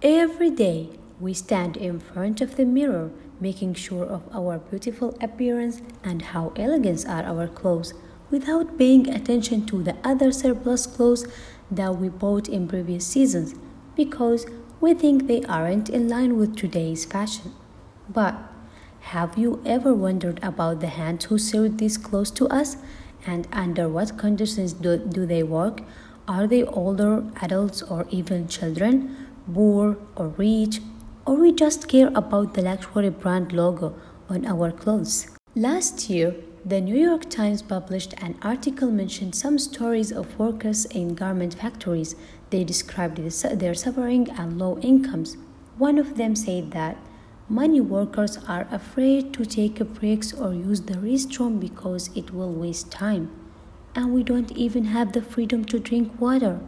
Every day, we stand in front of the mirror, making sure of our beautiful appearance and how elegant are our clothes, without paying attention to the other surplus clothes that we bought in previous seasons because we think they aren't in line with today's fashion. But have you ever wondered about the hands who sewed these clothes to us and under what conditions do, do they work? Are they older adults or even children? Poor or rich, or we just care about the luxury brand logo on our clothes. Last year, the New York Times published an article mentioned some stories of workers in garment factories. They described their suffering and low incomes. One of them said that many workers are afraid to take breaks or use the restroom because it will waste time, and we don't even have the freedom to drink water.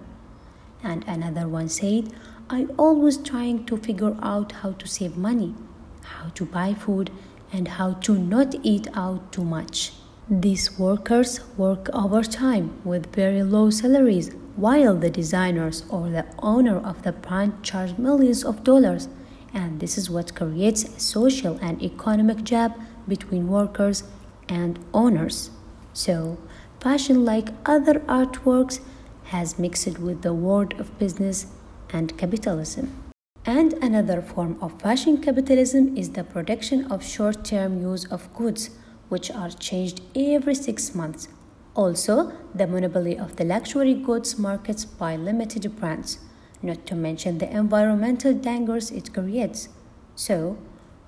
And another one said, I always trying to figure out how to save money, how to buy food, and how to not eat out too much. These workers work overtime with very low salaries, while the designers or the owner of the brand charge millions of dollars. And this is what creates a social and economic gap between workers and owners. So, fashion, like other artworks, has mixed with the world of business and capitalism. And another form of fashion capitalism is the production of short term use of goods, which are changed every six months. Also, the monopoly of the luxury goods markets by limited brands, not to mention the environmental dangers it creates. So,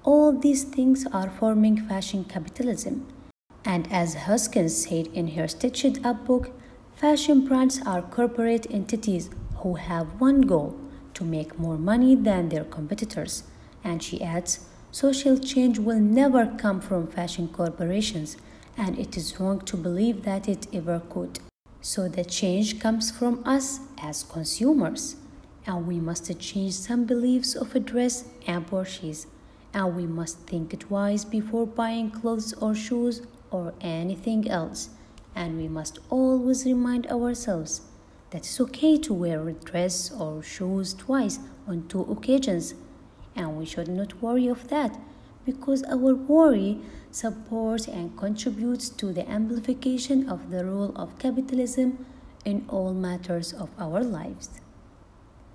all these things are forming fashion capitalism. And as Hoskins said in her Stitched Up book, fashion brands are corporate entities who have one goal to make more money than their competitors. And she adds, social change will never come from fashion corporations, and it is wrong to believe that it ever could. So the change comes from us as consumers, and we must change some beliefs of a dress and purchase, and we must think twice before buying clothes or shoes or anything else, and we must always remind ourselves that it's okay to wear a dress or shoes twice on two occasions, and we should not worry of that because our worry supports and contributes to the amplification of the role of capitalism in all matters of our lives.